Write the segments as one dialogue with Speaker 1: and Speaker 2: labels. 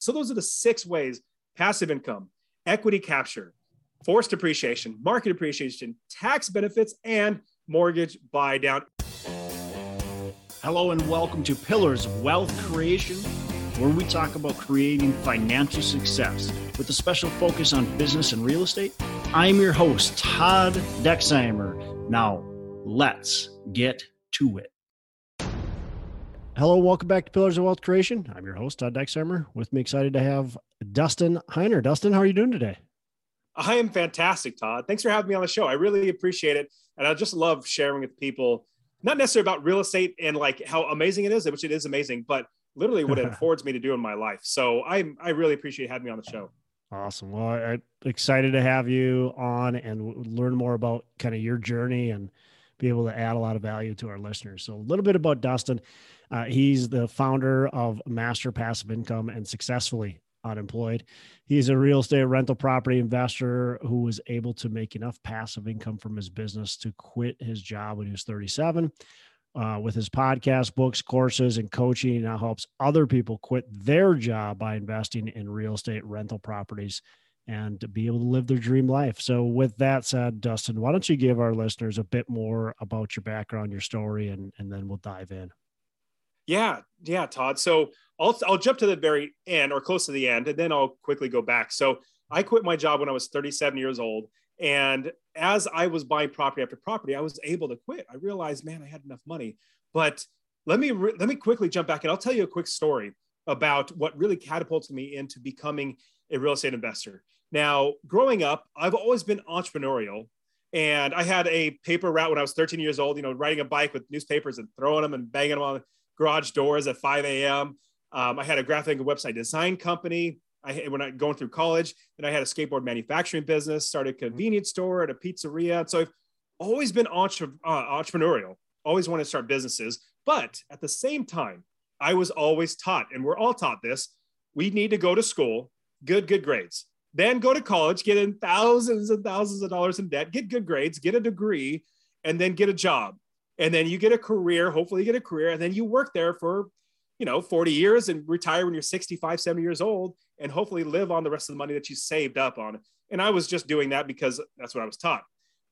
Speaker 1: So those are the six ways passive income, equity capture, forced depreciation, market appreciation, tax benefits, and mortgage buy down.
Speaker 2: Hello, and welcome to Pillars of Wealth Creation, where we talk about creating financial success with a special focus on business and real estate. I'm your host, Todd Dexheimer. Now, let's get to it. Hello, welcome back to Pillars of Wealth Creation. I'm your host, Todd Dexheimer. With me, excited to have Dustin Heiner. Dustin, how are you doing today?
Speaker 1: I am fantastic, Todd. Thanks for having me on the show. I really appreciate it. And I just love sharing with people, not necessarily about real estate and like how amazing it is, which it is amazing, but literally what it affords me to do in my life. So I I really appreciate having me on the show.
Speaker 2: Awesome. Well, I'm excited to have you on and learn more about kind of your journey and be able to add a lot of value to our listeners. So, a little bit about Dustin. Uh, he's the founder of Master Passive Income and successfully unemployed. He's a real estate rental property investor who was able to make enough passive income from his business to quit his job when he was 37. Uh, with his podcast, books, courses, and coaching, he now helps other people quit their job by investing in real estate rental properties and to be able to live their dream life. So, with that said, Dustin, why don't you give our listeners a bit more about your background, your story, and, and then we'll dive in.
Speaker 1: Yeah, yeah, Todd. So I'll I'll jump to the very end or close to the end, and then I'll quickly go back. So I quit my job when I was 37 years old, and as I was buying property after property, I was able to quit. I realized, man, I had enough money. But let me re- let me quickly jump back, and I'll tell you a quick story about what really catapulted me into becoming a real estate investor. Now, growing up, I've always been entrepreneurial. And I had a paper route when I was 13 years old, you know, riding a bike with newspapers and throwing them and banging them on garage doors at 5 a.m. Um, I had a graphic and website design company. I when I going through college, then I had a skateboard manufacturing business, started a convenience store at a pizzeria. So I've always been entre- uh, entrepreneurial, always wanted to start businesses. But at the same time, I was always taught, and we're all taught this: we need to go to school, good, good grades, then go to college, get in thousands and thousands of dollars in debt, get good grades, get a degree, and then get a job and then you get a career hopefully you get a career and then you work there for you know 40 years and retire when you're 65 70 years old and hopefully live on the rest of the money that you saved up on. And i was just doing that because that's what i was taught.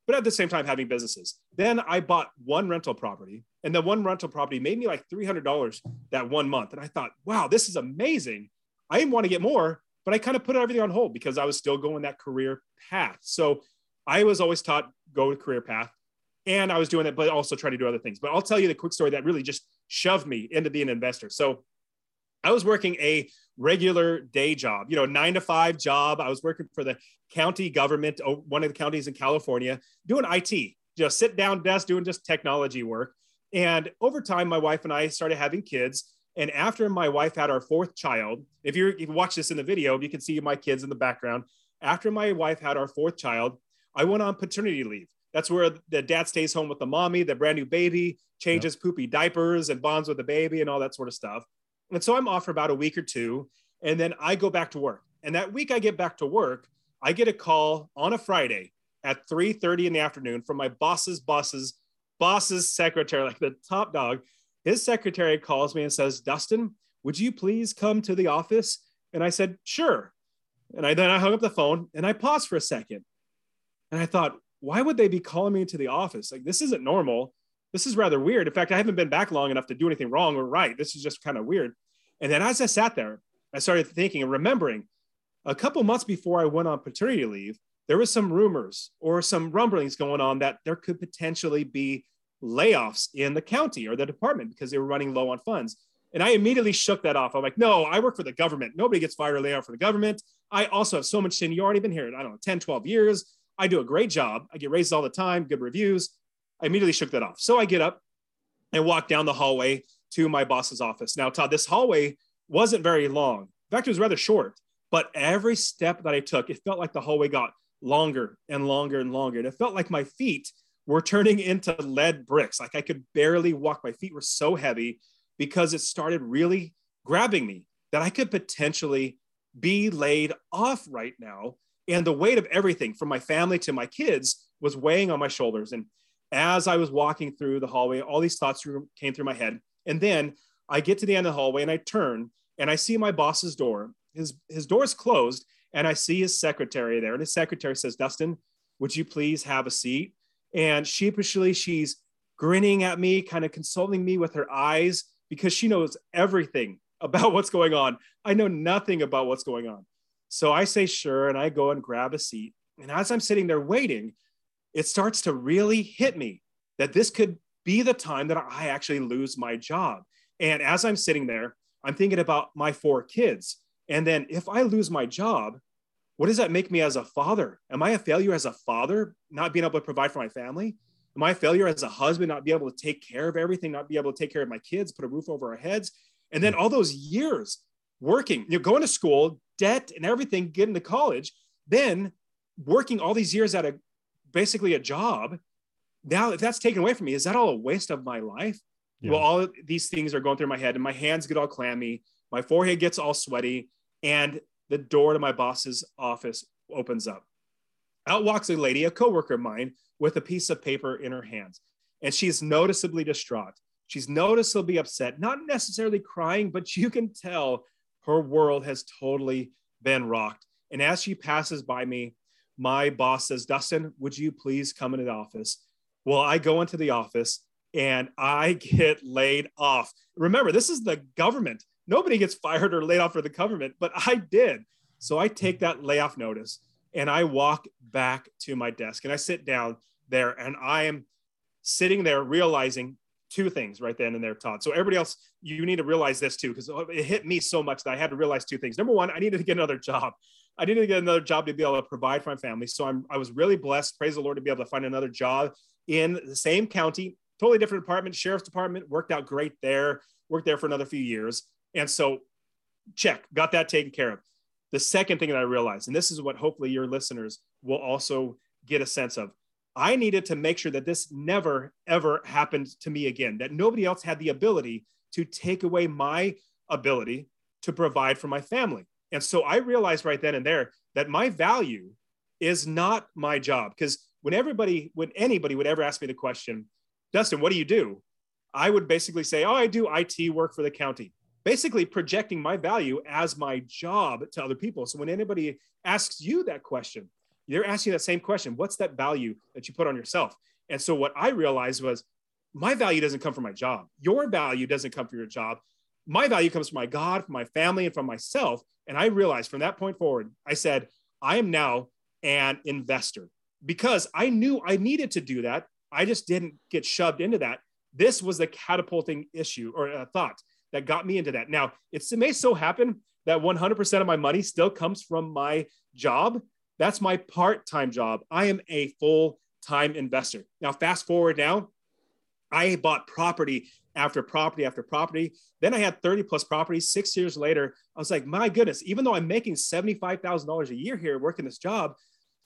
Speaker 1: But at the same time having businesses. Then i bought one rental property and the one rental property made me like $300 that one month. And i thought wow this is amazing. I didn't want to get more but i kind of put everything on hold because i was still going that career path. So i was always taught go to career path and I was doing it, but also trying to do other things. But I'll tell you the quick story that really just shoved me into being an investor. So I was working a regular day job, you know, nine to five job. I was working for the county government, oh, one of the counties in California, doing IT, just sit down desk, doing just technology work. And over time, my wife and I started having kids. And after my wife had our fourth child, if, you're, if you watch this in the video, you can see my kids in the background. After my wife had our fourth child, I went on paternity leave. That's where the dad stays home with the mommy, the brand new baby, changes yep. poopy diapers and bonds with the baby and all that sort of stuff. And so I'm off for about a week or two. And then I go back to work. And that week I get back to work, I get a call on a Friday at 3:30 in the afternoon from my boss's boss's boss's secretary, like the top dog. His secretary calls me and says, Dustin, would you please come to the office? And I said, sure. And I then I hung up the phone and I paused for a second. And I thought, why would they be calling me into the office? Like, this isn't normal. This is rather weird. In fact, I haven't been back long enough to do anything wrong or right. This is just kind of weird. And then as I sat there, I started thinking and remembering a couple months before I went on paternity leave, there was some rumors or some rumblings going on that there could potentially be layoffs in the county or the department because they were running low on funds. And I immediately shook that off. I'm like, no, I work for the government. Nobody gets fired or laid off for the government. I also have so much seniority, been here, I don't know, 10, 12 years. I do a great job. I get raises all the time, good reviews. I immediately shook that off. So I get up and walk down the hallway to my boss's office. Now, Todd, this hallway wasn't very long. In fact, it was rather short, but every step that I took, it felt like the hallway got longer and longer and longer. And it felt like my feet were turning into lead bricks. Like I could barely walk. My feet were so heavy because it started really grabbing me that I could potentially be laid off right now and the weight of everything from my family to my kids was weighing on my shoulders. And as I was walking through the hallway, all these thoughts came through my head. And then I get to the end of the hallway and I turn and I see my boss's door. his his door is closed, and I see his secretary there, and his secretary says, "Dustin, would you please have a seat?" And sheepishly, she's grinning at me, kind of consoling me with her eyes because she knows everything about what's going on. I know nothing about what's going on. So I say, sure. And I go and grab a seat. And as I'm sitting there waiting, it starts to really hit me that this could be the time that I actually lose my job. And as I'm sitting there, I'm thinking about my four kids. And then if I lose my job, what does that make me as a father? Am I a failure as a father, not being able to provide for my family? Am I a failure as a husband, not be able to take care of everything, not be able to take care of my kids, put a roof over our heads? And then hmm. all those years working, you know, going to school, debt and everything, getting to college, then working all these years at a basically a job. Now, if that's taken away from me, is that all a waste of my life? Yeah. Well, all these things are going through my head, and my hands get all clammy, my forehead gets all sweaty, and the door to my boss's office opens up. Out walks a lady, a coworker of mine, with a piece of paper in her hands, and she's noticeably distraught. She's noticeably upset, not necessarily crying, but you can tell her world has totally been rocked. And as she passes by me, my boss says, Dustin, would you please come into the office? Well, I go into the office and I get laid off. Remember, this is the government. Nobody gets fired or laid off for the government, but I did. So I take that layoff notice and I walk back to my desk and I sit down there and I am sitting there realizing two things right then and there, Todd. So everybody else, you need to realize this too, because oh, it hit me so much that I had to realize two things. Number one, I needed to get another job. I needed to get another job to be able to provide for my family. So I'm, I was really blessed, praise the Lord, to be able to find another job in the same county, totally different department, sheriff's department, worked out great there, worked there for another few years. And so check, got that taken care of. The second thing that I realized, and this is what hopefully your listeners will also get a sense of, I needed to make sure that this never, ever happened to me again, that nobody else had the ability to take away my ability to provide for my family. And so I realized right then and there that my value is not my job. Because when everybody, when anybody would ever ask me the question, Dustin, what do you do? I would basically say, Oh, I do IT work for the county, basically projecting my value as my job to other people. So when anybody asks you that question, they're asking that same question what's that value that you put on yourself? And so what i realized was my value doesn't come from my job. Your value doesn't come from your job. My value comes from my god from my family and from myself. And i realized from that point forward i said i am now an investor. Because i knew i needed to do that. I just didn't get shoved into that. This was the catapulting issue or a thought that got me into that. Now it may so happen that 100% of my money still comes from my job that's my part time job. I am a full time investor. Now, fast forward now, I bought property after property after property. Then I had 30 plus properties. Six years later, I was like, my goodness, even though I'm making $75,000 a year here working this job,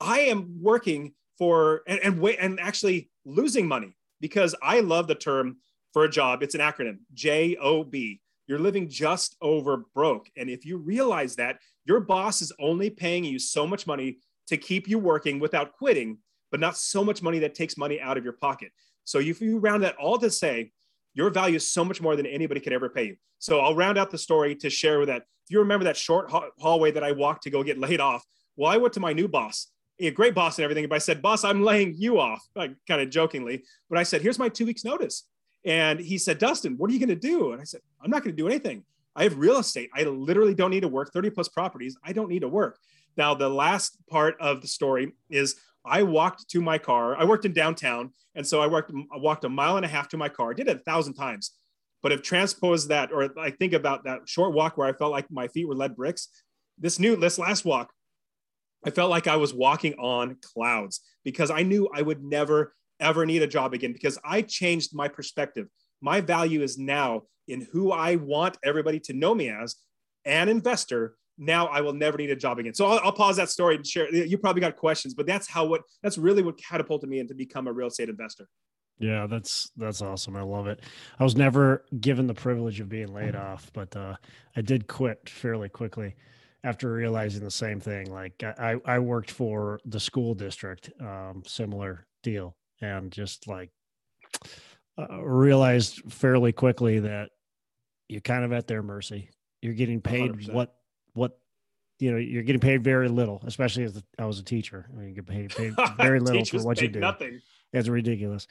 Speaker 1: I am working for and, and wait and actually losing money because I love the term for a job. It's an acronym J O B. You're living just over broke. And if you realize that, your boss is only paying you so much money to keep you working without quitting, but not so much money that takes money out of your pocket. So if you round that all to say, your value is so much more than anybody could ever pay you. So I'll round out the story to share with that. If you remember that short hallway that I walked to go get laid off, well, I went to my new boss, a great boss and everything. But I said, boss, I'm laying you off, like kind of jokingly. But I said, here's my two weeks notice. And he said, Dustin, what are you going to do? And I said, I'm not going to do anything. I have real estate. I literally don't need to work 30 plus properties. I don't need to work. Now, the last part of the story is I walked to my car. I worked in downtown. And so I worked, I walked a mile and a half to my car. I did it a thousand times. But if transpose that, or I think about that short walk where I felt like my feet were lead bricks, this new, this last walk, I felt like I was walking on clouds because I knew I would never, ever need a job again because I changed my perspective. My value is now in who I want everybody to know me as an investor. Now I will never need a job again. So I'll, I'll pause that story and share. You probably got questions, but that's how what that's really what catapulted me into become a real estate investor.
Speaker 2: Yeah, that's that's awesome. I love it. I was never given the privilege of being laid off, but uh, I did quit fairly quickly after realizing the same thing. Like I, I worked for the school district, um, similar deal, and just like uh, realized fairly quickly that you're kind of at their mercy. You're getting paid 100%. what what you know you're getting paid very little, especially as I was a teacher. I mean, you get paid, paid very little for what you do.
Speaker 1: Nothing.
Speaker 2: It's ridiculous.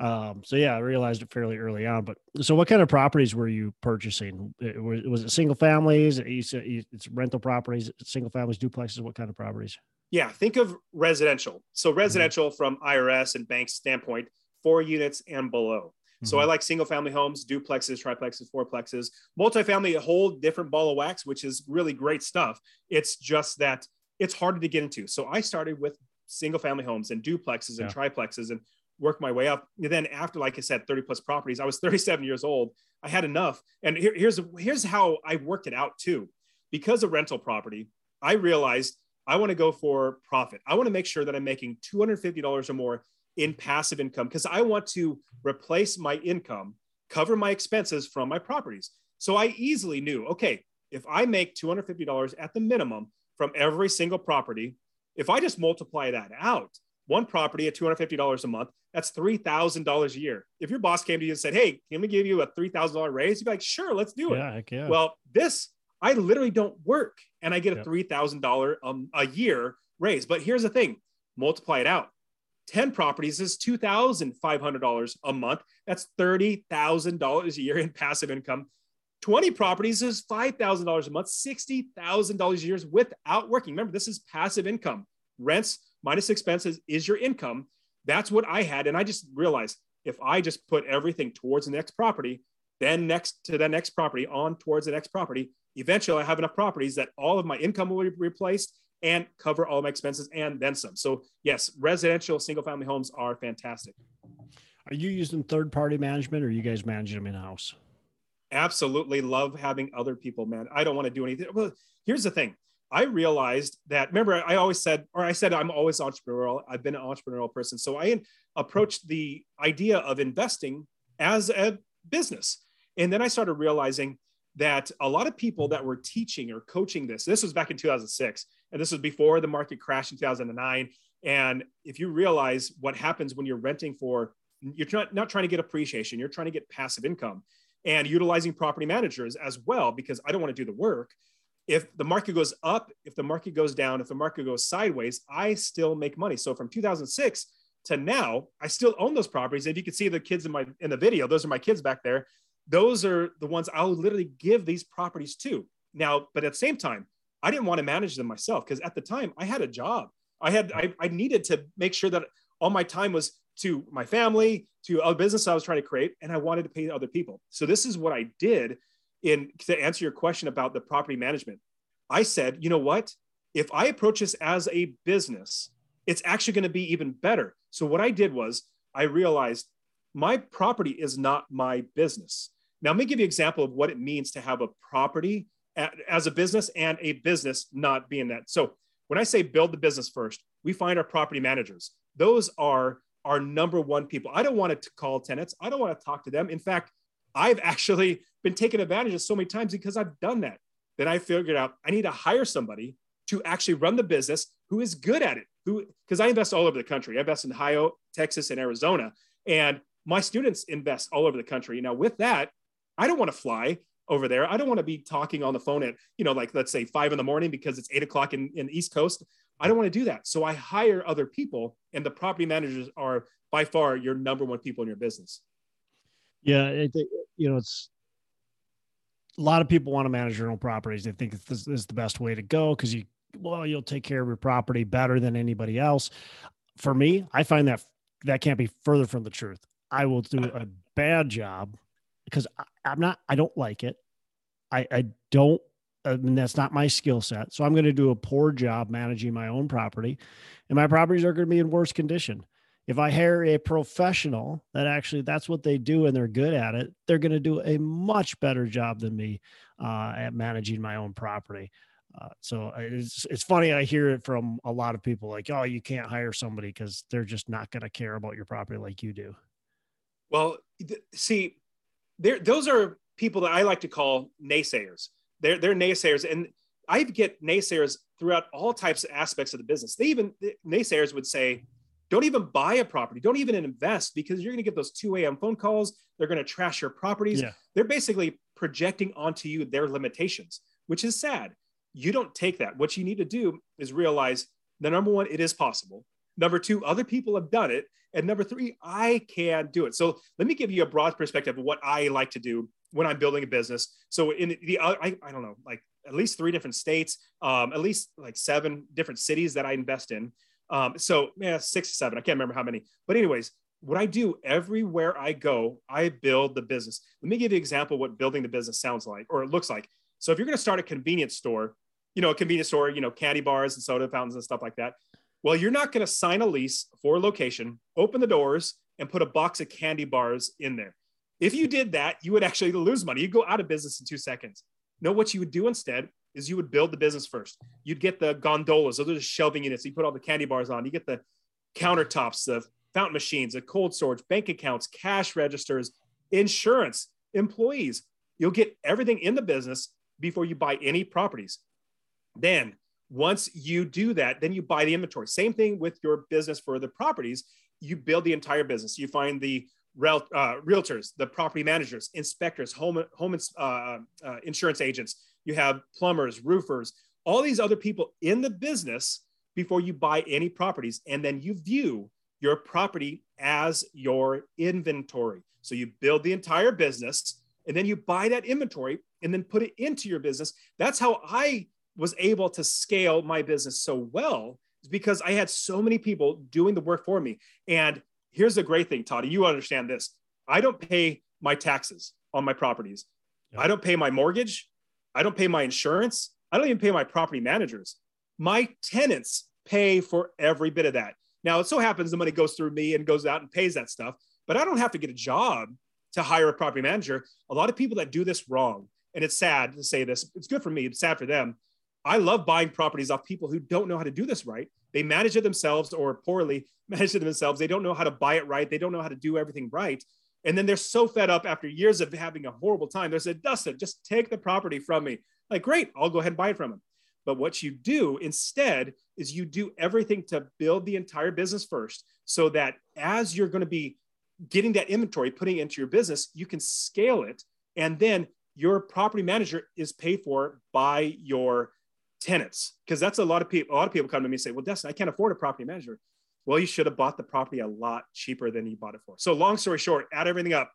Speaker 2: Um, so yeah, I realized it fairly early on. But so, what kind of properties were you purchasing? Was, was it single families? It's rental properties, single families, duplexes. What kind of properties?
Speaker 1: Yeah, think of residential. So mm-hmm. residential mm-hmm. from IRS and bank standpoint, four units and below. Mm-hmm. So I mm-hmm. like single family homes, duplexes, triplexes, fourplexes, multifamily, a whole different ball of wax, which is really great stuff. It's just that it's harder to get into. So I started with single family homes and duplexes and yeah. triplexes and work my way up. And then after, like I said, 30 plus properties, I was 37 years old. I had enough. And here, here's, here's how I worked it out too. Because of rental property, I realized I want to go for profit. I want to make sure that I'm making $250 or more in passive income because I want to replace my income, cover my expenses from my properties. So I easily knew, okay, if I make $250 at the minimum from every single property, if I just multiply that out, one property at $250 a month, that's $3,000 a year. If your boss came to you and said, Hey, can we give you a $3,000 raise? You'd be like, Sure, let's do it.
Speaker 2: Yeah, yeah.
Speaker 1: Well, this, I literally don't work and I get a yep. $3,000 um, a year raise. But here's the thing multiply it out. 10 properties is $2,500 a month. That's $30,000 a year in passive income. 20 properties is $5,000 a month, $60,000 a year without working. Remember, this is passive income. Rents minus expenses is your income. That's what I had. And I just realized if I just put everything towards the next property, then next to the next property, on towards the next property, eventually I have enough properties that all of my income will be replaced and cover all my expenses and then some. So, yes, residential single family homes are fantastic.
Speaker 2: Are you using third party management or you guys managing them in house?
Speaker 1: absolutely love having other people, man. I don't want to do anything. Well, here's the thing. I realized that, remember, I always said, or I said, I'm always entrepreneurial. I've been an entrepreneurial person. So I approached the idea of investing as a business. And then I started realizing that a lot of people that were teaching or coaching this, this was back in 2006, and this was before the market crashed in 2009. And if you realize what happens when you're renting for, you're not, not trying to get appreciation, you're trying to get passive income and utilizing property managers as well, because I don't want to do the work. If the market goes up, if the market goes down, if the market goes sideways, I still make money. So from 2006 to now, I still own those properties. If you can see the kids in my in the video, those are my kids back there. Those are the ones I'll literally give these properties to. Now, but at the same time, I didn't want to manage them myself because at the time I had a job. I had I, I needed to make sure that all my time was to my family, to a business I was trying to create, and I wanted to pay other people. So this is what I did in to answer your question about the property management. I said, you know what? If I approach this as a business, it's actually going to be even better. So what I did was I realized my property is not my business. Now, let me give you an example of what it means to have a property as a business and a business not being that. So when I say build the business first, we find our property managers. Those are our number one people. I don't want to call tenants. I don't want to talk to them. In fact, I've actually been taken advantage of so many times because I've done that. Then I figured out I need to hire somebody to actually run the business who is good at it. Who because I invest all over the country. I invest in Ohio, Texas, and Arizona, and my students invest all over the country. Now, with that, I don't want to fly over there. I don't want to be talking on the phone at, you know, like let's say five in the morning because it's eight o'clock in, in the East Coast. I don't want to do that. So I hire other people, and the property managers are by far your number one people in your business.
Speaker 2: Yeah, you know, it's a lot of people want to manage their own properties. They think this is the best way to go because you, well, you'll take care of your property better than anybody else. For me, I find that that can't be further from the truth. I will do a bad job because I, I'm not. I don't like it. I, I don't I mean, that's not my skill set. So I'm going to do a poor job managing my own property, and my properties are going to be in worse condition. If I hire a professional that actually that's what they do and they're good at it, they're going to do a much better job than me uh, at managing my own property. Uh, so it's it's funny I hear it from a lot of people like, oh, you can't hire somebody because they're just not going to care about your property like you do.
Speaker 1: Well, see, there those are people that I like to call naysayers they're they're naysayers, and I get naysayers throughout all types of aspects of the business. They even naysayers would say, "Don't even buy a property. Don't even invest because you're going to get those 2 a.m. phone calls. They're going to trash your properties." Yeah. They're basically projecting onto you their limitations, which is sad. you don't take that. What you need to do is realize the number one, it is possible. Number two, other people have done it. And number three, I can do it. So let me give you a broad perspective of what I like to do when I'm building a business. So in the, I, I don't know, like at least three different states, um, at least like seven different cities that I invest in. Um, so yeah, six, seven, I can't remember how many, but anyways, what I do everywhere I go, I build the business. Let me give you an example what building the business sounds like, or it looks like. So if you're going to start a convenience store, you know, a convenience store, you know, candy bars and soda fountains and stuff like that. Well, you're not going to sign a lease for a location, open the doors, and put a box of candy bars in there. If you did that, you would actually lose money. You'd go out of business in two seconds. No, what you would do instead is you would build the business first. You'd get the gondolas, those are the shelving units. You put all the candy bars on. You get the countertops, the fountain machines, the cold storage, bank accounts, cash registers, insurance, employees. You'll get everything in the business before you buy any properties. Then once you do that, then you buy the inventory. Same thing with your business for the properties. You build the entire business. You find the real, uh, realtors, the property managers, inspectors, home, home uh, uh, insurance agents. You have plumbers, roofers, all these other people in the business before you buy any properties. And then you view your property as your inventory. So you build the entire business and then you buy that inventory and then put it into your business. That's how I was able to scale my business so well is because I had so many people doing the work for me. And here's the great thing, Todd, you understand this. I don't pay my taxes on my properties. Yep. I don't pay my mortgage. I don't pay my insurance. I don't even pay my property managers. My tenants pay for every bit of that. Now, it so happens the money goes through me and goes out and pays that stuff, but I don't have to get a job to hire a property manager. A lot of people that do this wrong, and it's sad to say this, it's good for me, it's sad for them. I love buying properties off people who don't know how to do this right. They manage it themselves or poorly manage it themselves. They don't know how to buy it right. They don't know how to do everything right. And then they're so fed up after years of having a horrible time. They said, Dustin, just take the property from me. Like, great, I'll go ahead and buy it from him. But what you do instead is you do everything to build the entire business first so that as you're going to be getting that inventory, putting into your business, you can scale it. And then your property manager is paid for by your tenants because that's a lot of people a lot of people come to me and say well Dustin I can't afford a property manager. Well you should have bought the property a lot cheaper than you bought it for. So long story short add everything up.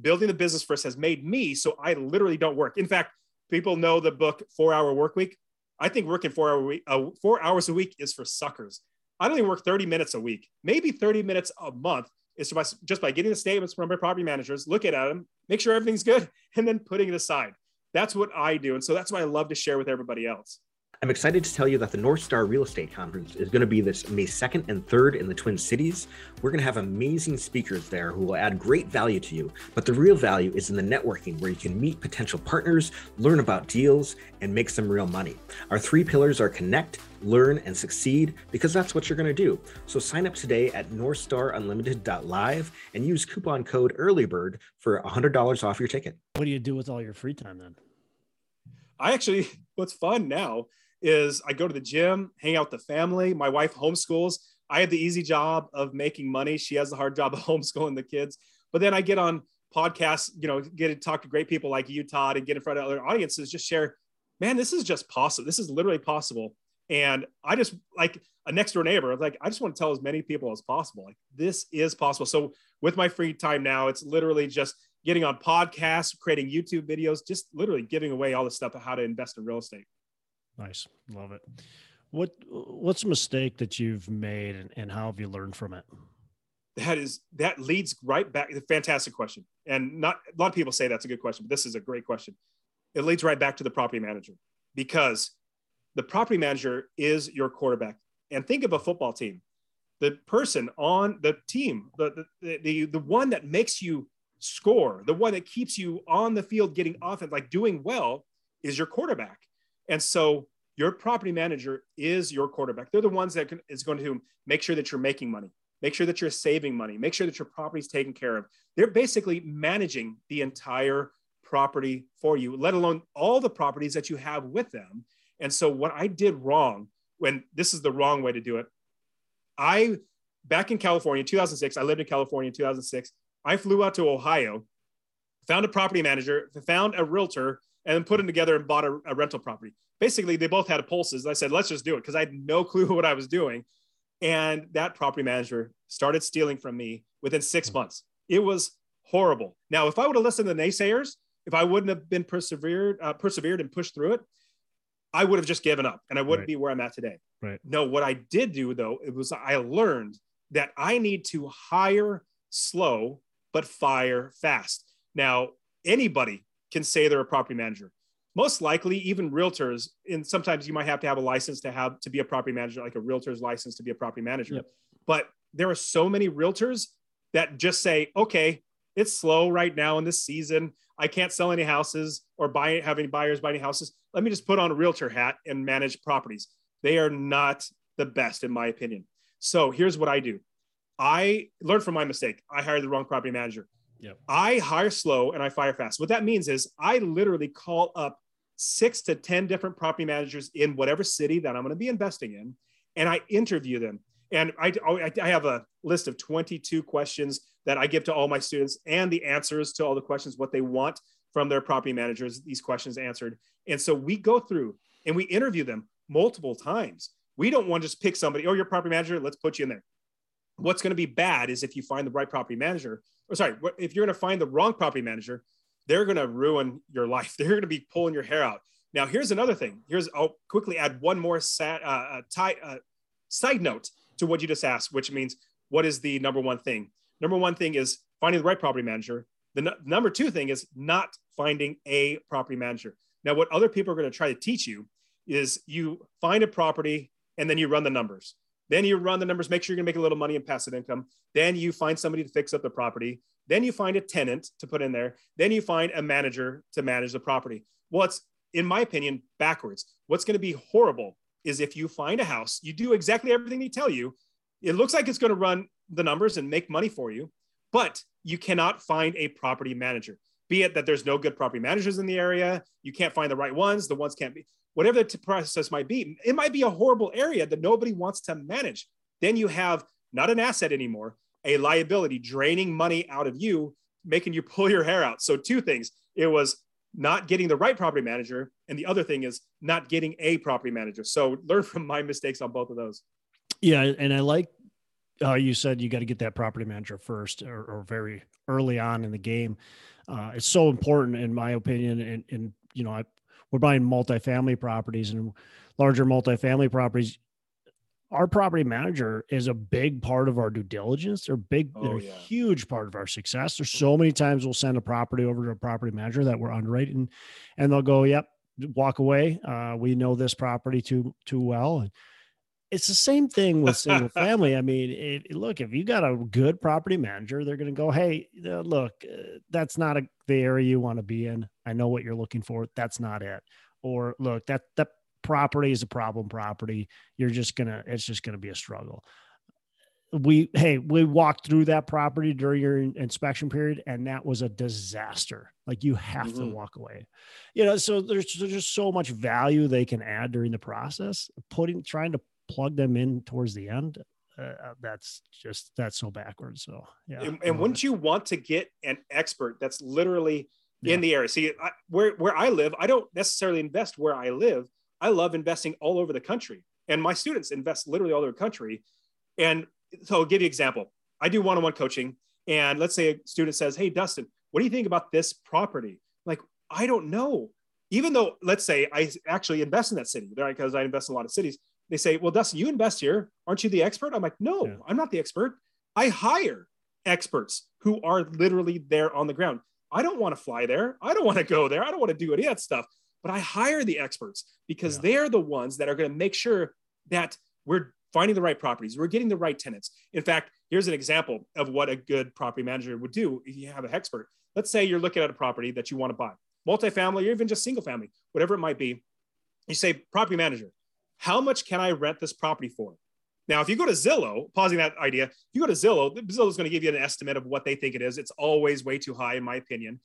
Speaker 1: Building the business first has made me so I literally don't work. In fact people know the book four hour work week. I think working four hour week uh, four hours a week is for suckers. I even work 30 minutes a week. Maybe 30 minutes a month is just by getting the statements from my property managers looking at them make sure everything's good and then putting it aside. That's what I do and so that's what I love to share with everybody else
Speaker 3: I'm excited to tell you that the North Star Real Estate Conference is going to be this May 2nd and 3rd in the Twin Cities. We're going to have amazing speakers there who will add great value to you. But the real value is in the networking where you can meet potential partners, learn about deals, and make some real money. Our three pillars are connect, learn, and succeed because that's what you're going to do. So sign up today at northstarunlimited.live and use coupon code EARLYBIRD for $100 off your ticket.
Speaker 2: What do you do with all your free time then?
Speaker 1: I actually, what's fun now is I go to the gym, hang out with the family. My wife homeschools. I have the easy job of making money. She has the hard job of homeschooling the kids. But then I get on podcasts, you know, get to talk to great people like you, Todd, and get in front of other audiences, just share, man, this is just possible. This is literally possible. And I just like a next door neighbor, like, I just want to tell as many people as possible, like, this is possible. So with my free time now, it's literally just getting on podcasts, creating YouTube videos, just literally giving away all the stuff of how to invest in real estate.
Speaker 2: Nice. Love it. What what's a mistake that you've made and, and how have you learned from it?
Speaker 1: That is that leads right back. The fantastic question. And not a lot of people say that's a good question, but this is a great question. It leads right back to the property manager because the property manager is your quarterback. And think of a football team. The person on the team, the the the, the one that makes you score, the one that keeps you on the field getting offense, like doing well, is your quarterback. And so your property manager is your quarterback. They're the ones that is going to make sure that you're making money, make sure that you're saving money, make sure that your property is taken care of. They're basically managing the entire property for you, let alone all the properties that you have with them. And so what I did wrong when this is the wrong way to do it, I back in California, 2006, I lived in California in 2006. I flew out to Ohio, found a property manager, found a realtor and then put them together and bought a, a rental property. Basically, they both had pulses. I said, let's just do it because I had no clue what I was doing. And that property manager started stealing from me within six hmm. months. It was horrible. Now, if I would have listened to the naysayers, if I wouldn't have been persevered, uh, persevered and pushed through it, I would have just given up and I wouldn't right. be where I'm at today.
Speaker 2: Right.
Speaker 1: No, what I did do though, it was I learned that I need to hire slow but fire fast. Now, anybody can say they're a property manager. Most likely, even realtors, and sometimes you might have to have a license to have to be a property manager, like a realtor's license to be a property manager. Yep. But there are so many realtors that just say, okay, it's slow right now in this season. I can't sell any houses or buy have any buyers buy any houses. Let me just put on a realtor hat and manage properties. They are not the best, in my opinion. So here's what I do. I learned from my mistake. I hired the wrong property manager.
Speaker 2: Yep.
Speaker 1: I hire slow and I fire fast. What that means is I literally call up six to 10 different property managers in whatever city that I'm going to be investing in, and I interview them. And oh, I, I have a list of 22 questions that I give to all my students and the answers to all the questions, what they want from their property managers, these questions answered. And so we go through and we interview them multiple times. We don't want to just pick somebody, oh, you're a property manager, let's put you in there what's going to be bad is if you find the right property manager or sorry if you're going to find the wrong property manager they're going to ruin your life. They're going to be pulling your hair out. Now here's another thing. Here's i'll quickly add one more sad, uh, uh, tie, uh, side note to what you just asked which means what is the number one thing? Number one thing is finding the right property manager. The number two thing is not finding a property manager. Now what other people are going to try to teach you is you find a property and then you run the numbers then you run the numbers, make sure you're gonna make a little money in passive income. Then you find somebody to fix up the property. Then you find a tenant to put in there. Then you find a manager to manage the property. Well, it's, in my opinion, backwards. What's gonna be horrible is if you find a house, you do exactly everything they tell you. It looks like it's gonna run the numbers and make money for you, but you cannot find a property manager. Be it that there's no good property managers in the area, you can't find the right ones, the ones can't be whatever the process might be. It might be a horrible area that nobody wants to manage. Then you have not an asset anymore, a liability draining money out of you, making you pull your hair out. So, two things it was not getting the right property manager. And the other thing is not getting a property manager. So, learn from my mistakes on both of those.
Speaker 2: Yeah. And I like you said you got to get that property manager first or, or very early on in the game. Uh, it's so important, in my opinion. And, and you know, I we're buying multifamily properties and larger multifamily properties. Our property manager is a big part of our due diligence. They're big, oh, they're yeah. a huge part of our success. There's so many times we'll send a property over to a property manager that we're underwriting, and they'll go, "Yep, walk away. Uh, we know this property too too well." And it's the same thing with single family. I mean, it, look, if you got a good property manager, they're going to go, "Hey, uh, look, uh, that's not a, the area you want to be in. I know what you're looking for. That's not it." Or, "Look, that that property is a problem property. You're just gonna, it's just gonna be a struggle." We, hey, we walked through that property during your inspection period, and that was a disaster. Like you have mm-hmm. to walk away, you know. So there's, there's just so much value they can add during the process. Putting, trying to plug them in towards the end uh, uh, that's just that's so backwards so yeah
Speaker 1: and, and wouldn't you want to get an expert that's literally yeah. in the area see I, where where i live i don't necessarily invest where i live i love investing all over the country and my students invest literally all over the country and so i'll give you an example i do one-on-one coaching and let's say a student says hey dustin what do you think about this property like i don't know even though let's say i actually invest in that city right because i invest in a lot of cities they say, Well, Dustin, you invest here. Aren't you the expert? I'm like, No, yeah. I'm not the expert. I hire experts who are literally there on the ground. I don't want to fly there. I don't want to go there. I don't want to do any of that stuff. But I hire the experts because yeah. they're the ones that are going to make sure that we're finding the right properties, we're getting the right tenants. In fact, here's an example of what a good property manager would do if you have an expert. Let's say you're looking at a property that you want to buy, multifamily, or even just single family, whatever it might be. You say, property manager, how much can I rent this property for? Now, if you go to Zillow, pausing that idea, you go to Zillow, Zillow is going to give you an estimate of what they think it is. It's always way too high, in my opinion.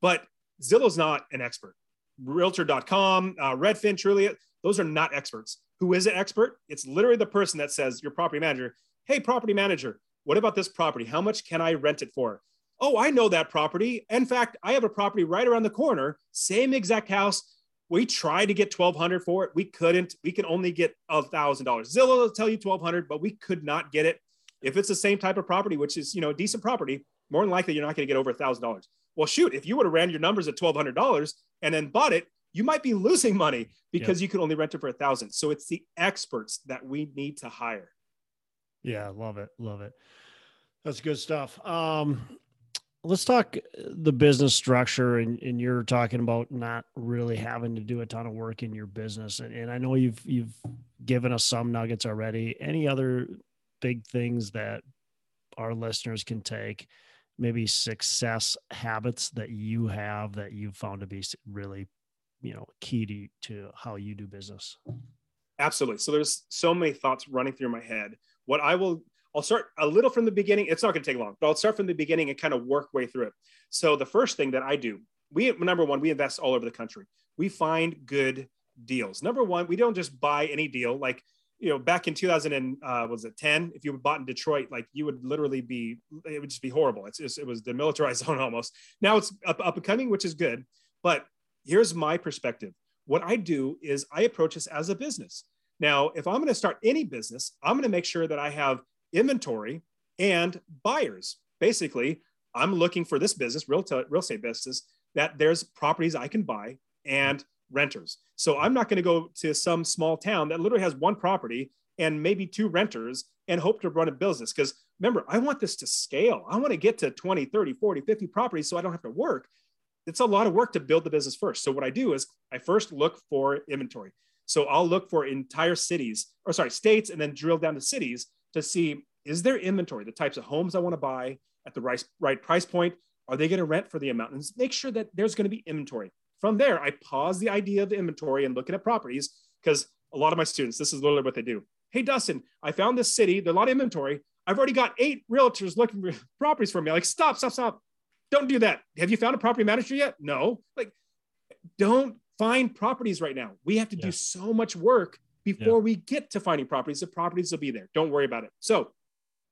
Speaker 1: But Zillow's not an expert. Realtor.com, uh, Redfin, Trulia, those are not experts. Who is an expert? It's literally the person that says, your property manager, hey, property manager, what about this property? How much can I rent it for? Oh, I know that property. In fact, I have a property right around the corner, same exact house. We tried to get 1200 for it. We couldn't. We can only get a thousand dollars. Zillow will tell you 1200, but we could not get it. If it's the same type of property, which is, you know, a decent property, more than likely you're not going to get over a thousand dollars. Well, shoot, if you would have ran your numbers at $1,200 and then bought it, you might be losing money because you could only rent it for a thousand. So it's the experts that we need to hire.
Speaker 2: Yeah, love it, love it. That's good stuff. Um, let's talk the business structure, and, and you're talking about not really having to do a ton of work in your business, and, and I know you've you've given us some nuggets already. Any other big things that our listeners can take? Maybe success habits that you have that you've found to be really you know key to, to how you do business
Speaker 1: absolutely so there's so many thoughts running through my head what i will i'll start a little from the beginning. It's not going to take long but i'll start from the beginning and kind of work way through it. So the first thing that i do we number one we invest all over the country. We find good deals. Number one we don't just buy any deal. Like you know back in 2000 and uh, was it 10 if you bought in detroit like you would literally be it would just be horrible. It's just it was the militarized zone almost. Now it's up, up and coming which is good. But here's my perspective. What I do is I approach this as a business. Now, if I'm going to start any business, I'm going to make sure that I have inventory and buyers. Basically, I'm looking for this business, real, t- real estate business, that there's properties I can buy and renters. So I'm not going to go to some small town that literally has one property and maybe two renters and hope to run a business. Because remember, I want this to scale. I want to get to 20, 30, 40, 50 properties so I don't have to work it's a lot of work to build the business first. So what I do is I first look for inventory. So I'll look for entire cities or sorry, states and then drill down to cities to see is there inventory, the types of homes I want to buy at the right, right price point? Are they going to rent for the amount? And make sure that there's going to be inventory. From there, I pause the idea of the inventory and looking at properties because a lot of my students, this is literally what they do. Hey, Dustin, I found this city, there's a lot of inventory. I've already got eight realtors looking for properties for me. like, stop, stop, stop. Don't do that. Have you found a property manager yet? No. Like, don't find properties right now. We have to yeah. do so much work before yeah. we get to finding properties. The properties will be there. Don't worry about it. So,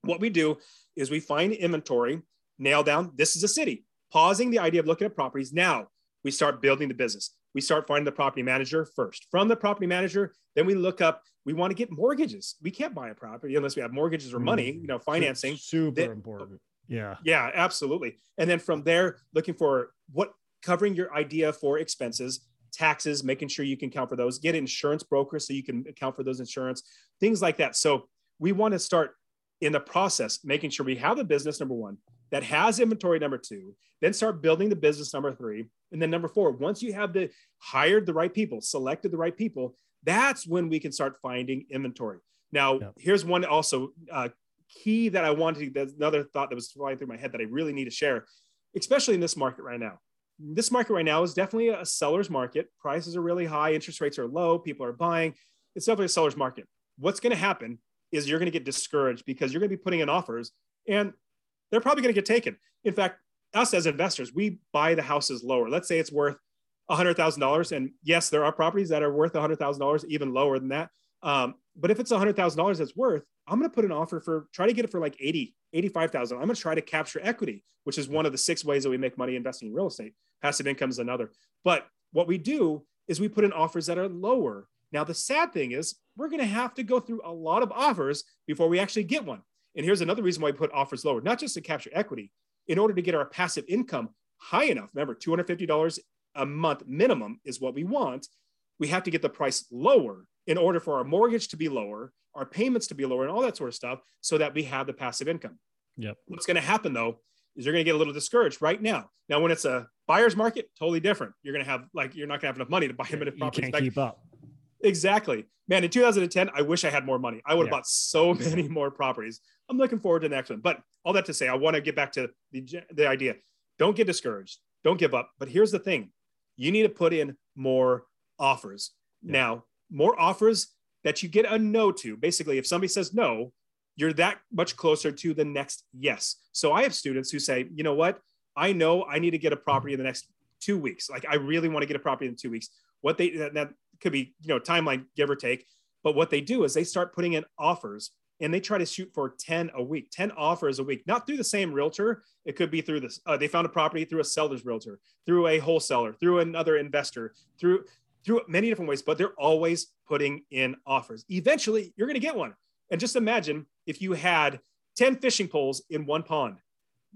Speaker 1: what we do is we find inventory, nail down this is a city, pausing the idea of looking at properties. Now we start building the business. We start finding the property manager first. From the property manager, then we look up. We want to get mortgages. We can't buy a property unless we have mortgages or mm-hmm. money, you know, financing.
Speaker 2: Super that, important. Yeah.
Speaker 1: Yeah, absolutely. And then from there, looking for what covering your idea for expenses, taxes, making sure you can count for those, get insurance brokers so you can account for those insurance, things like that. So we want to start in the process, making sure we have a business number one that has inventory number two, then start building the business number three. And then number four, once you have the hired the right people, selected the right people, that's when we can start finding inventory. Now, yeah. here's one also uh, key that I wanted, there's another thought that was flying through my head that I really need to share, especially in this market right now. This market right now is definitely a seller's market. Prices are really high, interest rates are low, people are buying. It's definitely a seller's market. What's going to happen is you're going to get discouraged because you're going to be putting in offers and they're probably going to get taken. In fact, us as investors, we buy the houses lower. Let's say it's worth $100,000. And yes, there are properties that are worth $100,000, even lower than that. Um, but if it's $100,000 that's worth, I'm going to put an offer for try to get it for like 80, 85,000. I'm going to try to capture equity, which is one of the six ways that we make money investing in real estate. Passive income is another. But what we do is we put in offers that are lower. Now, the sad thing is we're going to have to go through a lot of offers before we actually get one. And here's another reason why we put offers lower, not just to capture equity, in order to get our passive income high enough. Remember, $250 a month minimum is what we want. We have to get the price lower in order for our mortgage to be lower, our payments to be lower, and all that sort of stuff, so that we have the passive income.
Speaker 2: Yep.
Speaker 1: What's going to happen though is you're going to get a little discouraged right now. Now, when it's a buyer's market, totally different. You're going to have like you're not going to have enough money to buy a minute property.
Speaker 2: You can't keep up.
Speaker 1: Exactly, man. In 2010, I wish I had more money. I would have yeah. bought so many more properties. I'm looking forward to the next one. But all that to say, I want to get back to the the idea. Don't get discouraged. Don't give up. But here's the thing: you need to put in more offers. Yeah. Now, more offers that you get a no to. Basically, if somebody says no, you're that much closer to the next yes. So I have students who say, you know what? I know I need to get a property in the next two weeks. Like I really want to get a property in two weeks. What they that, that could be, you know, timeline give or take. But what they do is they start putting in offers and they try to shoot for 10 a week, 10 offers a week, not through the same realtor. It could be through this. Uh, they found a property through a seller's realtor, through a wholesaler, through another investor, through through many different ways, but they're always putting in offers. Eventually, you're going to get one. And just imagine if you had 10 fishing poles in one pond,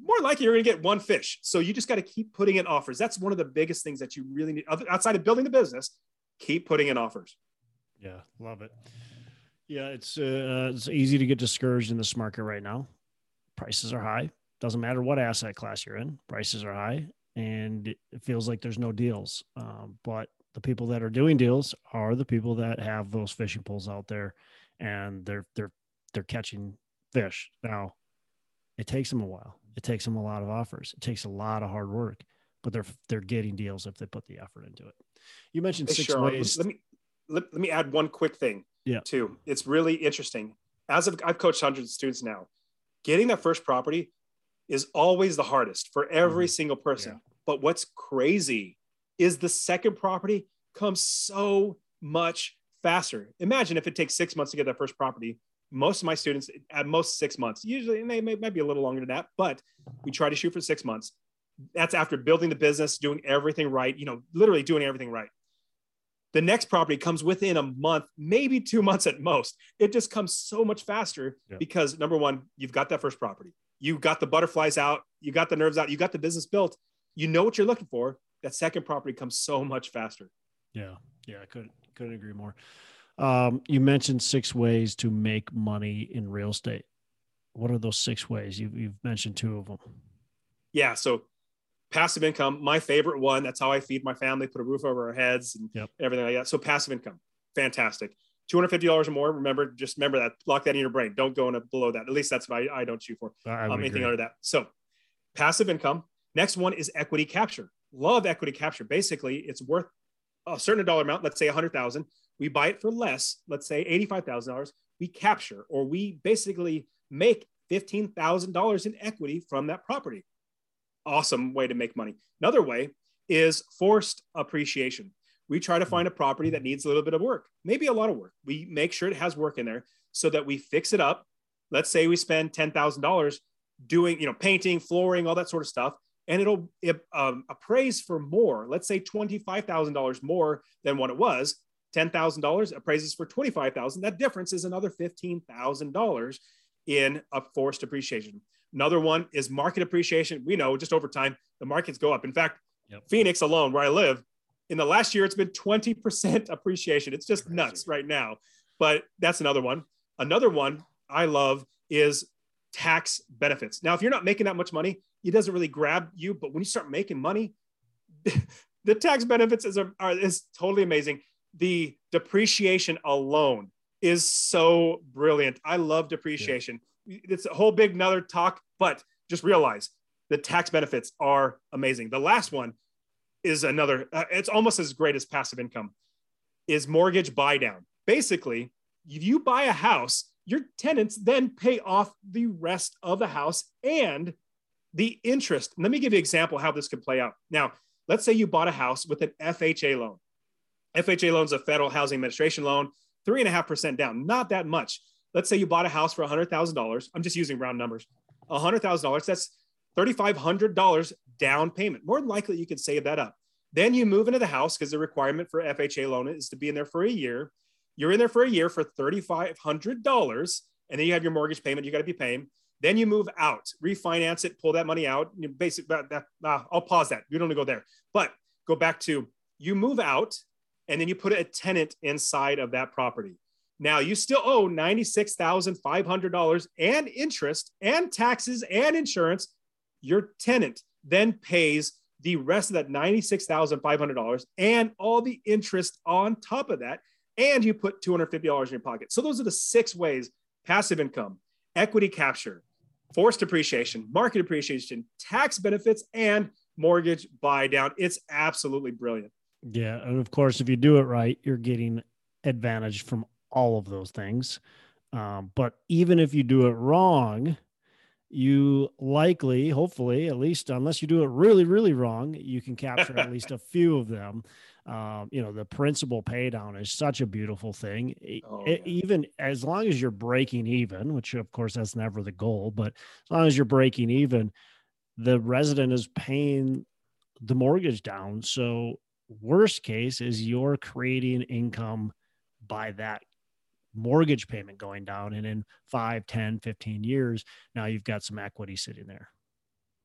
Speaker 1: more likely you're going to get one fish. So you just got to keep putting in offers. That's one of the biggest things that you really need outside of building the business. Keep putting in offers.
Speaker 2: Yeah, love it. Yeah, it's uh, it's easy to get discouraged in this market right now. Prices are high. Doesn't matter what asset class you're in. Prices are high, and it feels like there's no deals. Um, but the people that are doing deals are the people that have those fishing poles out there, and they're they're they're catching fish. Now, it takes them a while. It takes them a lot of offers. It takes a lot of hard work, but they're they're getting deals if they put the effort into it. You mentioned six sure. ways.
Speaker 1: Let me let, let me add one quick thing
Speaker 2: yeah.
Speaker 1: too. It's really interesting. As I've, I've coached hundreds of students now, getting that first property is always the hardest for every mm-hmm. single person. Yeah. But what's crazy is the second property comes so much faster. Imagine if it takes six months to get that first property. Most of my students, at most six months, usually and they may, might be a little longer than that, but we try to shoot for six months. That's after building the business, doing everything right, you know, literally doing everything right. The next property comes within a month, maybe two months at most. It just comes so much faster yeah. because number one, you've got that first property. You got the butterflies out, you got the nerves out, you got the business built. You know what you're looking for. That second property comes so much faster.
Speaker 2: Yeah, yeah, I couldn't couldn't agree more. Um, you mentioned six ways to make money in real estate. What are those six ways? You've, you've mentioned two of them.
Speaker 1: Yeah, so passive income, my favorite one. That's how I feed my family, put a roof over our heads and yep. everything like that. So passive income, fantastic. $250 or more. Remember, just remember that, lock that in your brain. Don't go in below that. At least that's what I, I don't shoot for. Um, anything under that. So passive income. Next one is equity capture. Love equity capture. Basically, it's worth a certain dollar amount, let's say 100,000. We buy it for less, let's say $85,000. We capture or we basically make $15,000 in equity from that property awesome way to make money. Another way is forced appreciation. We try to find a property that needs a little bit of work, maybe a lot of work. We make sure it has work in there so that we fix it up. Let's say we spend $10,000 doing, you know, painting, flooring, all that sort of stuff, and it'll it, um, appraise for more. Let's say $25,000 more than what it was. $10,000 appraises for 25,000. That difference is another $15,000 in a forced appreciation. Another one is market appreciation. We know just over time, the markets go up. In fact, yep. Phoenix alone, where I live, in the last year, it's been 20% appreciation. It's just Crazy. nuts right now. But that's another one. Another one I love is tax benefits. Now, if you're not making that much money, it doesn't really grab you. But when you start making money, the tax benefits is, are, is totally amazing. The depreciation alone is so brilliant. I love depreciation. Yeah it's a whole big another talk, but just realize the tax benefits are amazing. The last one is another, uh, it's almost as great as passive income, is mortgage buy down. Basically, if you buy a house, your tenants then pay off the rest of the house and the interest. Let me give you an example how this could play out. Now, let's say you bought a house with an FHA loan. FHA loan is a federal housing administration loan, three and a half percent down, not that much let's say you bought a house for $100,000. I'm just using round numbers. $100,000, that's $3,500 down payment. More than likely, you could save that up. Then you move into the house because the requirement for FHA loan is to be in there for a year. You're in there for a year for $3,500, and then you have your mortgage payment you got to be paying. Then you move out, refinance it, pull that money out. You basic that, uh, I'll pause that. You don't go there, but go back to you move out, and then you put a tenant inside of that property. Now you still owe $96,500 and interest and taxes and insurance. Your tenant then pays the rest of that $96,500 and all the interest on top of that. And you put $250 in your pocket. So those are the six ways passive income, equity capture, forced appreciation, market appreciation, tax benefits, and mortgage buy down. It's absolutely brilliant.
Speaker 2: Yeah. And of course, if you do it right, you're getting advantage from all of those things. Um, but even if you do it wrong, you likely, hopefully, at least unless you do it really, really wrong, you can capture at least a few of them. Um, you know, the principal pay down is such a beautiful thing.
Speaker 1: Oh,
Speaker 2: It-
Speaker 1: yeah.
Speaker 2: even as long as you're breaking even, which of course that's never the goal, but as long as you're breaking even, the resident is paying the mortgage down. So worst case is you're creating income by that mortgage payment going down and in 5 10 15 years now you've got some equity sitting there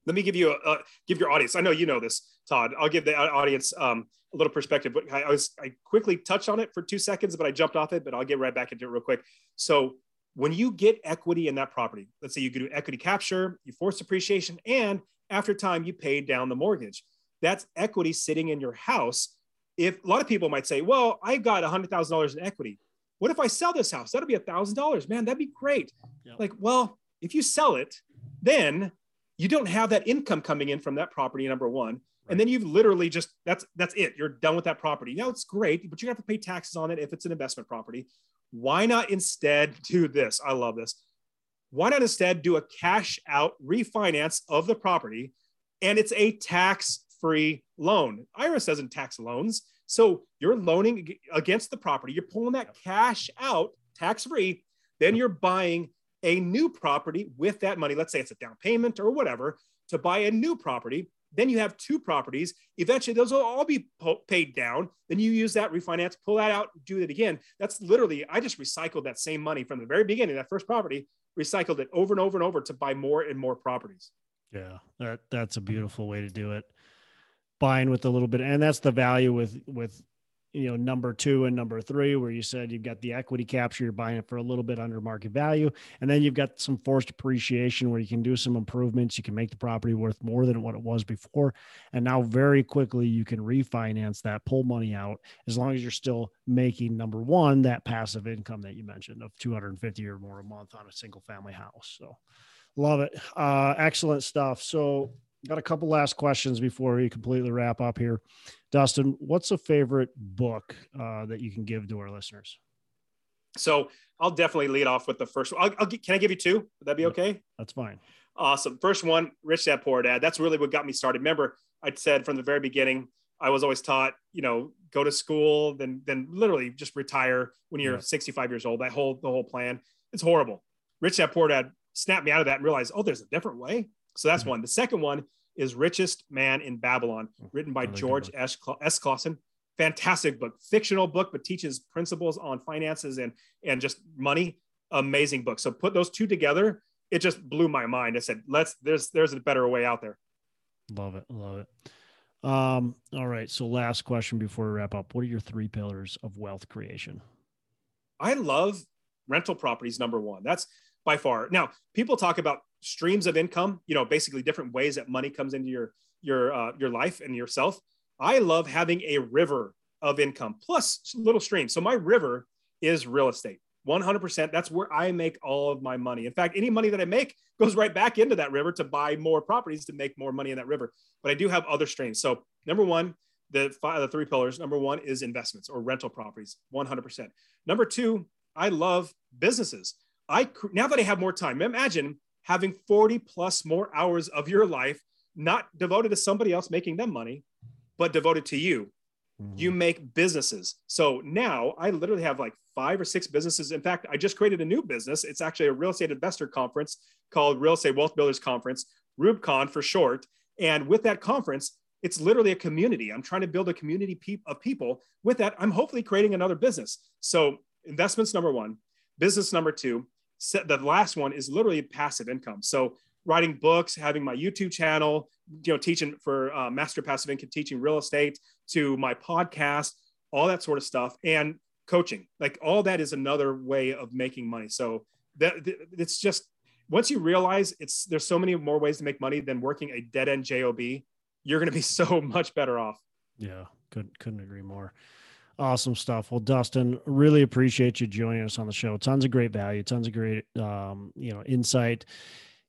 Speaker 1: let me give you a, uh, give your audience. I know you know this, Todd. I'll give the audience um, a little perspective. But I, I was I quickly touched on it for two seconds, but I jumped off it. But I'll get right back into it real quick. So when you get equity in that property, let's say you do equity capture, you force appreciation, and after time you pay down the mortgage. That's equity sitting in your house. If a lot of people might say, "Well, I got hundred thousand dollars in equity. What if I sell this house? That'll be a thousand dollars, man. That'd be great."
Speaker 2: Yep.
Speaker 1: Like, well, if you sell it, then you don't have that income coming in from that property number one. And then you've literally just that's that's it. You're done with that property. Now it's great but you have to pay taxes on it if it's an investment property. Why not instead do this? I love this. Why not instead do a cash out refinance of the property and it's a tax free loan? IRS doesn't tax loans. So you're loaning against the property. You're pulling that cash out tax free then you're buying a new property with that money. Let's say it's a down payment or whatever to buy a new property. Then you have two properties. Eventually, those will all be paid down. Then you use that refinance, pull that out, do it again. That's literally, I just recycled that same money from the very beginning, that first property, recycled it over and over and over to buy more and more properties.
Speaker 2: Yeah, that that's a beautiful way to do it. Buying with a little bit, and that's the value with with you know number two and number three, where you said you've got the equity capture, you're buying it for a little bit under market value, and then you've got some forced appreciation where you can do some improvements, you can make the property worth more than what it was before, and now very quickly you can refinance that, pull money out, as long as you're still making number one that passive income that you mentioned of 250 or more a month on a single family house. So. Love it. Uh, excellent stuff. So, got a couple last questions before we completely wrap up here. Dustin, what's a favorite book uh, that you can give to our listeners?
Speaker 1: So I'll definitely lead off with the first one. I'll, I'll, can I give you two? Would that be okay?
Speaker 2: That's fine.
Speaker 1: Awesome. First one, Rich Dad Poor Dad. That's really what got me started. Remember, I said from the very beginning, I was always taught, you know, go to school, then then literally just retire when you're
Speaker 2: Yeah.
Speaker 1: 65 years old. That whole the whole plan. It's horrible. Rich Dad Poor Dad snapped me out of that and realized, oh, there's a different way. So that's
Speaker 2: Mhm.
Speaker 1: one. The second one is Richest Man in Babylon, written by George. S. Cla- S. Clason. Fantastic book, fictional book, but teaches principles on finances and and just money. Amazing book. So put those two together, it just blew my mind. I said, let's there's there's a better way out there.
Speaker 2: Love it. Love it. Um, all right. So, last question before we wrap up. What are your three pillars of wealth creation?
Speaker 1: I love rental properties number one. That's by far. Now, people talk about streams of income, you know, basically different ways that money comes into your your uh, your life and yourself. I love having a river of income plus little streams. So my river is real estate. 100%. That's where I make all of my money. In fact, any money that I make goes right back into that river to buy more properties to make more money in that river. But I do have other streams. So, number one, the five, the three pillars. Number one is investments or rental properties, 100%. Number two, I love businesses. I now that I have more time, imagine having 40 plus more hours of your life not devoted to somebody else making them money, but devoted to you you mm-hmm. make businesses. So now I literally have like five or six businesses. In fact, I just created a new business. It's actually a real estate investor conference called Real Estate Wealth Builders Conference, RubeCon for short. And with that conference, it's literally a community. I'm trying to build a community pe- of people. With that, I'm hopefully creating another business. So investments number one, business number two. Se- The last one is literally passive income. So writing books, having my YouTube channel, you know, teaching for uh, master passive income, teaching real estate to my podcast, all that sort of stuff, and coaching. Like all that is another way of making money. So that that- it's just once you realize it's there's so many more ways to make money than working a dead end job, you're going to be so much better off.
Speaker 2: Yeah, couldn't couldn't agree more. Awesome stuff. Well, Dustin, really appreciate you joining us on the show. Tons of great value, tons of great um, you know, insight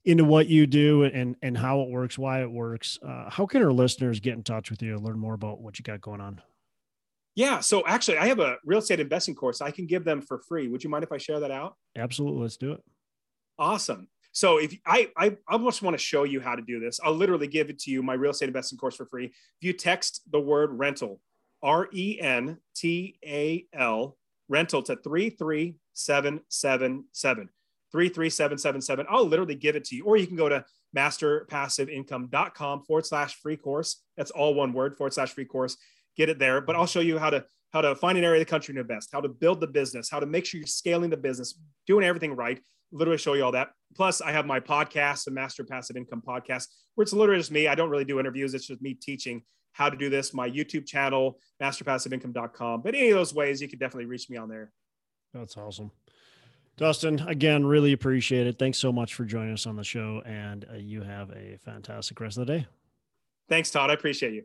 Speaker 2: into what you do and and how it works, why it works. Uh, how can our listeners get in touch with you and learn more about what you got going on?
Speaker 1: Yeah. So actually, I have a real estate investing course I can give them for free. Would you mind if I share that out?
Speaker 2: Absolutely, let's do it.
Speaker 1: Awesome. So if I, I I just want to show you how to do this, I'll literally give it to you my real estate investing course for free. If you text the word rental R E N T A L, rental to 33777. 33777. I'll literally give it to you. Or you can go to masterpassiveincome.com forward slash free course. That's all one word, forward slash free course. Get it there. But I'll show you how to how to find an area of the country to invest, how to build the business, how to make sure you're scaling the business, doing everything right. Literally show you all that. Plus, I have my podcast, the Master Passive Income podcast, where it's literally just me. I don't really do interviews. It's just me teaching how to do this. My YouTube channel, masterpassiveincome.com. But any of those ways, you can definitely reach me on there.
Speaker 2: That's awesome. Dustin, again, really appreciate it. Thanks so much for joining us on the show. And uh, you have a fantastic rest of the day.
Speaker 1: Thanks, Todd. I appreciate you.